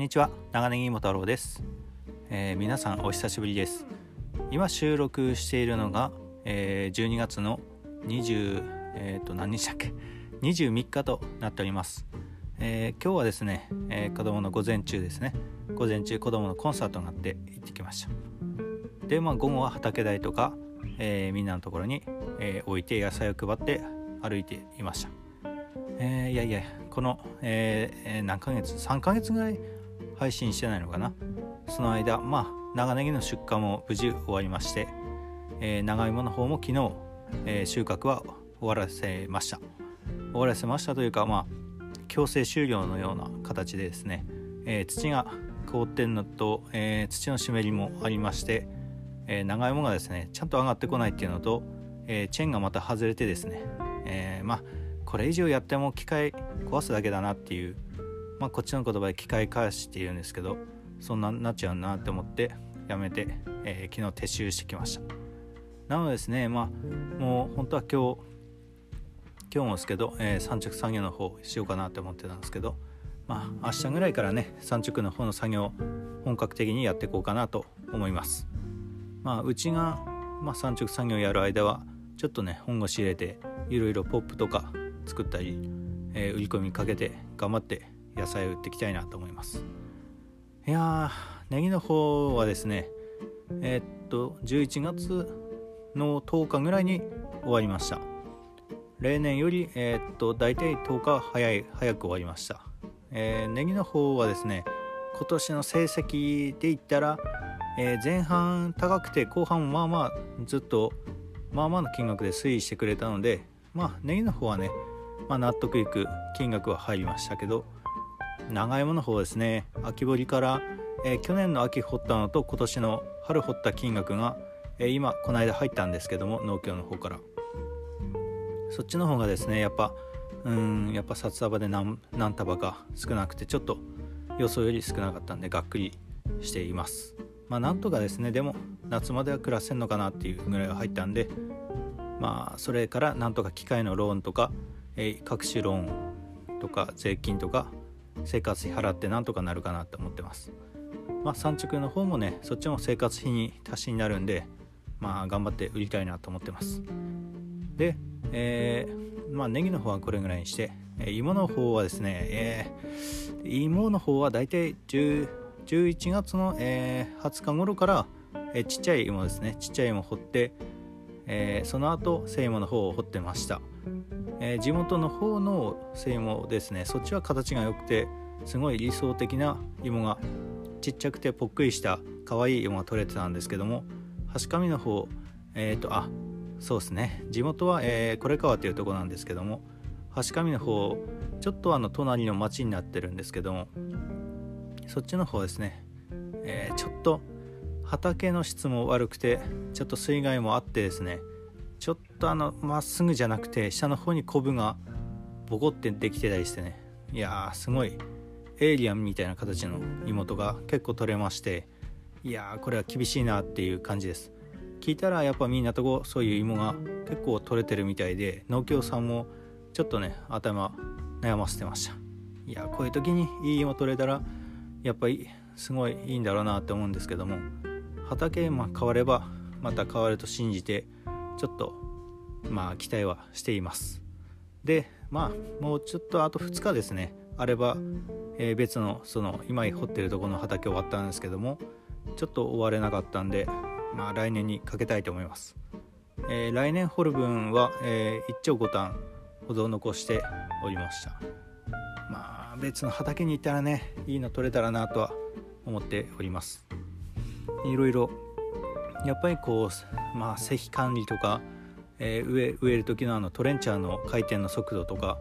んにちは。長ネギ芋太郎です、えー、皆さんお久しぶりです。今収録しているのが、えー、12月の20えっ、ー、と何日だっけ？23日となっております、えー、今日はですね、えー、子供の午前中ですね。午前中子供のコンサートがあって行ってきました。でまあ午後は畑代とか、えー、みんなのところに、え置いて野菜を配って歩いていました。えー、いやいやこの、えー、何ヶ月？3ヶ月ぐらい配信してないのかな？その間まあ長ネギの出荷も無事終わりまして、えー、長芋の方も昨日、えー、収穫は終わらせました。終わらせましたというかまあ強制終了のような形でですね、えー、土が凍ってるのと、え、土の湿りもありまして、え、長芋がですねちゃんと上がってこないっていうのと、え、チェーンがまた外れてですね、え、まあこれ以上やっても機械壊すだけだなっていうまあこっちの言葉で機械返しって言うんですけどそんななっちゃうなって思ってやめて、えー、昨日撤収してきました。なのでですねまあもう本当は今日今日もですけど、えー、産直作業の方しようかなって思ってたんですけどまあ明日ぐらいからね産直の方の作業本格的にやっていこうかなと思います。まあうちが、まあ、産直作業やる間はちょっとね本腰入れていろいろポップとか作ったり、えー、売り込みかけて頑張って野菜を売っていきたいなと思います。いやーネギの方はですねえー、っと11月の10日ぐらいに終わりました。例年より、えー、っと大体10日早い早く終わりました、えー、ネギの方はですね今年の成績で言ったら、えー、前半高くて後半まあまあずっとまあまあの金額で推移してくれたのでまあネギの方はねまあ、納得いく金額は入りましたけど長芋の方ですね秋掘りから、えー、去年の秋掘ったのと今年の春掘った金額が、えー、今この間入ったんですけども農協の方から。そっちの方がですねやっぱうんやっぱ札束で何何束か少なくてちょっと予想より少なかったんでがっくりしています。まあなんとかですねでも夏までは暮らせんのかなっていうぐらいは入ったんでまあそれからなんとか機械のローンとかえ各種ローンとか税金とか生活費払ってなんとかなるかなと思ってます。まあ産直の方もねそっちも生活費に足しになるんでまあ頑張って売りたいなと思ってます。で、えー、まあネギの方はこれぐらいにして、え、芋の方はですね、えー、芋の方はだいたい11月の、えー、20日頃から、えー、ちっちゃい芋ですね。ちっちゃい芋を掘って、えー、その後生芋の方を掘ってました。えー、地元の方の生芋ですね。そっちは形が良くてすごい理想的な芋がちっちゃくてぽっくりした可愛い芋が取れてたんですけども橋上の方えっ、ー、とあそうですね。地元は、えー、これ川っていうとこなんですけども橋上の方ちょっとあの隣の町になってるんですけどもそっちの方ですね、えー、ちょっと畑の質も悪くてちょっと水害もあってですねちょっとあのまっすぐじゃなくて下の方にコブがボコってできてたりしてね。いやーすごい。エイリアンみたいな形の妹が結構取れまして。いやーこれは厳しいなっていう感じです。聞いたらやっぱみんなとこそういう芋が結構取れてるみたいで農協さんもちょっとね頭悩ませてました。いやこういう時にいい芋取れたらやっぱりすごいいいんだろうなって思うんですけども。畑まあ変わればまた変わると信じてちょっとまあ期待はしています。でまあもうちょっとあと2日ですね。あれば、えー、別のその今掘ってるとこの畑終わったんですけどもちょっと終われなかったんでまあ来年にかけたいと思います、えー、来年掘る分は、えー、1丁5単ほど残しておりました。まあ別の畑に行ったらねいいの取れたらなとは思っております。いろいろやっぱりこうまあ石管理とか、えー、植える時のあのトレンチャーの回転の速度とか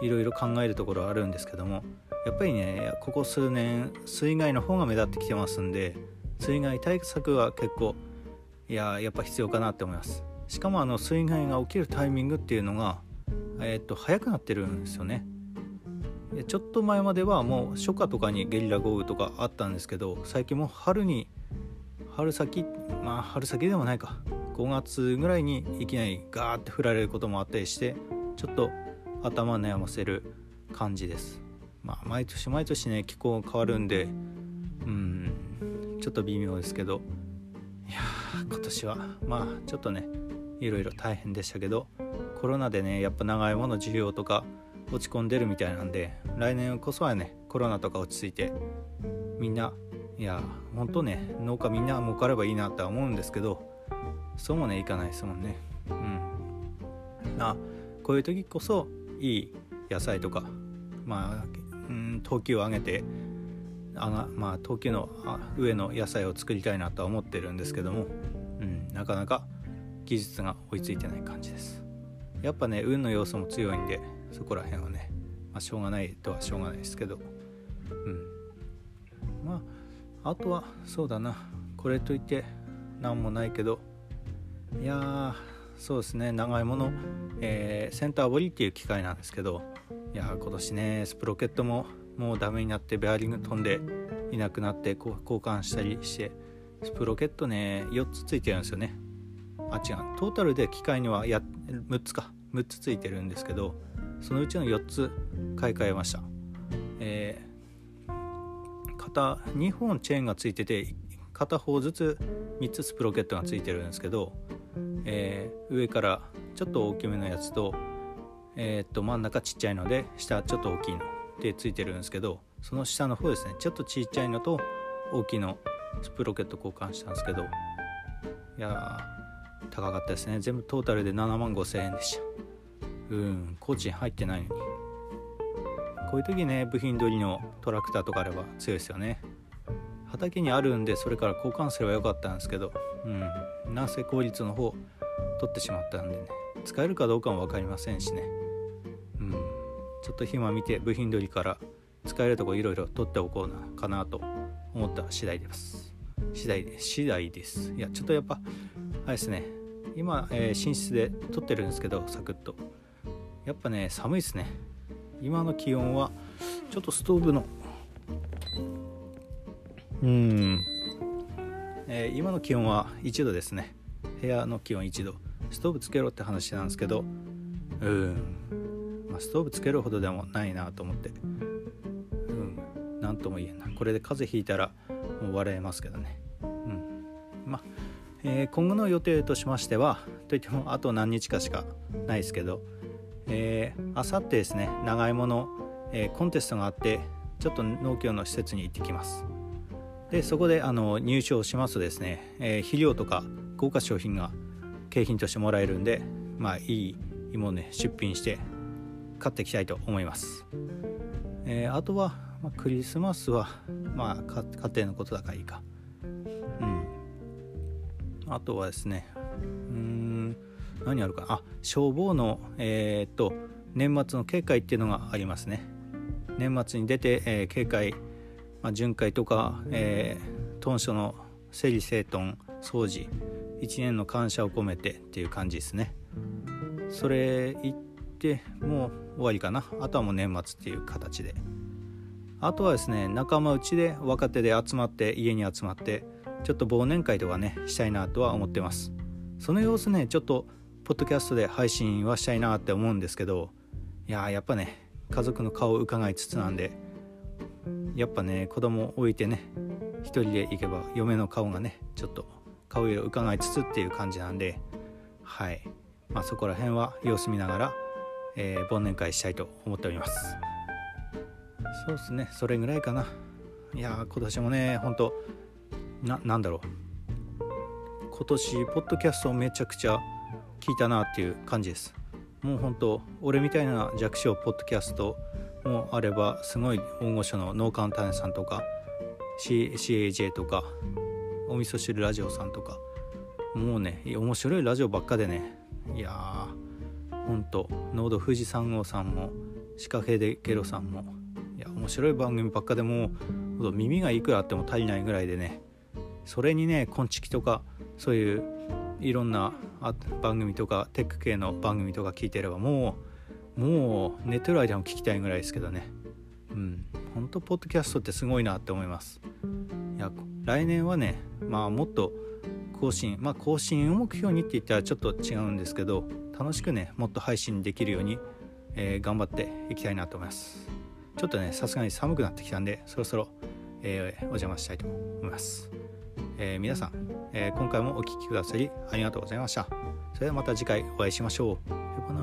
いろいろ考えるところあるんですけどもやっぱりねここ数年水害の方が目立ってきてますんで水害対策は結構いややっぱ必要かなって思います。しかもあの水害が起きるタイミングっていうのが、えー、っと早くなってるんですよね。ちょっと前まではもう初夏とかにゲリラ豪雨とかあったんですけど最近も春に春先まあ春先でもないか。5月ぐらいにいきなりガーって降られることもあったりしてちょっと頭悩ませる感じです。まあ毎年毎年ね気候が変わるんでうんちょっと微妙ですけど。いや今年はまあちょっとねいろいろ大変でしたけどコロナでねやっぱ長いもの需要とか落ち込んでるみたいなんで来年こそはねコロナとか落ち着いてみんないやほん。とね農家みんな儲かればいいなとは思うんですけどそうもねいかないですもんね。うん。あこういう時こそいい野菜とかまあ、うん、等級を上げてあのまあ等級の上の野菜を作りたいなとは思ってるんですけども、うん、なかなか技術が追いついてない感じです。やっぱね運の要素も強いんでそこら辺はね、まあ、しょうがないとはしょうがないですけどうん。まあとはそうだな。これといって何もないけど。いやそうですね。長いもの、えー、センターボリっていう機械なんですけど。いや今年ねスプロケットももうダメになってベアリング飛んでいなくなって交換したりしてスプロケットね4つついてるんですよね。あ違う。トータルで機械にはや6つか。6つついてるんですけどそのうちの4つ買い替えました。えー、片2本チェーンがついてて片方ずつ3つスプロケットがついてるんですけど、えー、上からちょっと大きめのやつと,、えー、っと真ん中ちっちゃいので下ちょっと大きいのでついてるんですけどその下の方ですねちょっとちっちゃいのと大きいのスプロケット交換したんですけどいや高かったですね。全部トータルで7万5千円でした。うん工賃入ってないのに。こういう時ね部品取りのトラクターとかあれば強いですよね。畑にあるんでそれから交換すればよかったんですけどうん。なんせ効率の方取ってしまったんでね。使えるかどうかも分かりませんしね。うん。ちょっと暇見て部品取りから使えるとこいろいろ取っておこうなかなと思った次第です。次第です次第です。いやちょっとやっぱあれですね。今、えー、寝室で撮ってるんですけどサクッと。やっぱね寒いですね。今の気温はちょっとストーブの。うん、えー、今の気温は1度ですね。部屋の気温1度。ストーブつけろって話なんですけど。うん、まあ、ストーブつけるほどでもないなと思って。うん。何とも言えんな。これで風邪ひいたらもう笑えますけどね。うん。まあ、えー、今後の予定としましてはといってもあと何日かしかないですけどえあさってですね長芋の、えー、コンテストがあってちょっと農協の施設に行ってきます。でそこであの入賞しますとですね、えー、肥料とか豪華商品が景品としてもらえるんでまあいい芋をね出品して買っていきたいと思います、えー、あとは、まあ、クリスマスはまあ家庭のことだからいいか。うん。あとはですねうん。何あるかあ消防のえー、っと年末の警戒っていうのがありますね。年末に出て、えー、警戒、まあ、巡回とか、えー、豚書の整理整頓掃除1年の感謝を込めてっていう感じですね。それ言ってもう終わりかな。あとはもう年末っていう形で。あとはですね仲間内で若手で集まって家に集まってちょっと忘年会とかねしたいなとは思ってます。その様子ねちょっとポッドキャストで配信はしたいなって思うんですけどいややっぱね家族の顔を伺いつつなんでやっぱね子供置いてね一人で行けば嫁の顔がねちょっと顔色を伺いつつっていう感じなんではい。まあそこら辺は様子見ながら、えー、忘年会したいと思っております。そうですね。それぐらいかな。いや今年もねほんとななんだろう。今年ポッドキャストめちゃくちゃ聞いたなっていう感じです。もう本当俺みたいな弱小ポッドキャストもあればすごい大御所の農家の種さんとか CAJ とかお味噌汁ラジオさんとかもうね面白いラジオばっかでねいやーほんとノード富士山号さんもシカヘデケロさんもいや面白い番組ばっかでも耳がいくらあっても足りないぐらいでねそれにね昆虫とかそういういろんな番組とかテック系の番組とか聞いてればもうもう寝てる間も聞きたいぐらいですけどね。うん。本当ポッドキャストってすごいなって思います。いや来年はねまあもっと更新まあ更新を目標にって言ったらちょっと違うんですけど楽しくねもっと配信できるように、えー、頑張っていきたいなと思います。ちょっとねさすがに寒くなってきたんでそろそろ、えー、お邪魔したいと思います、えー、皆さん、えー、今回もお聴きくださりありがとうございました。それではまた次回お会いしましょう。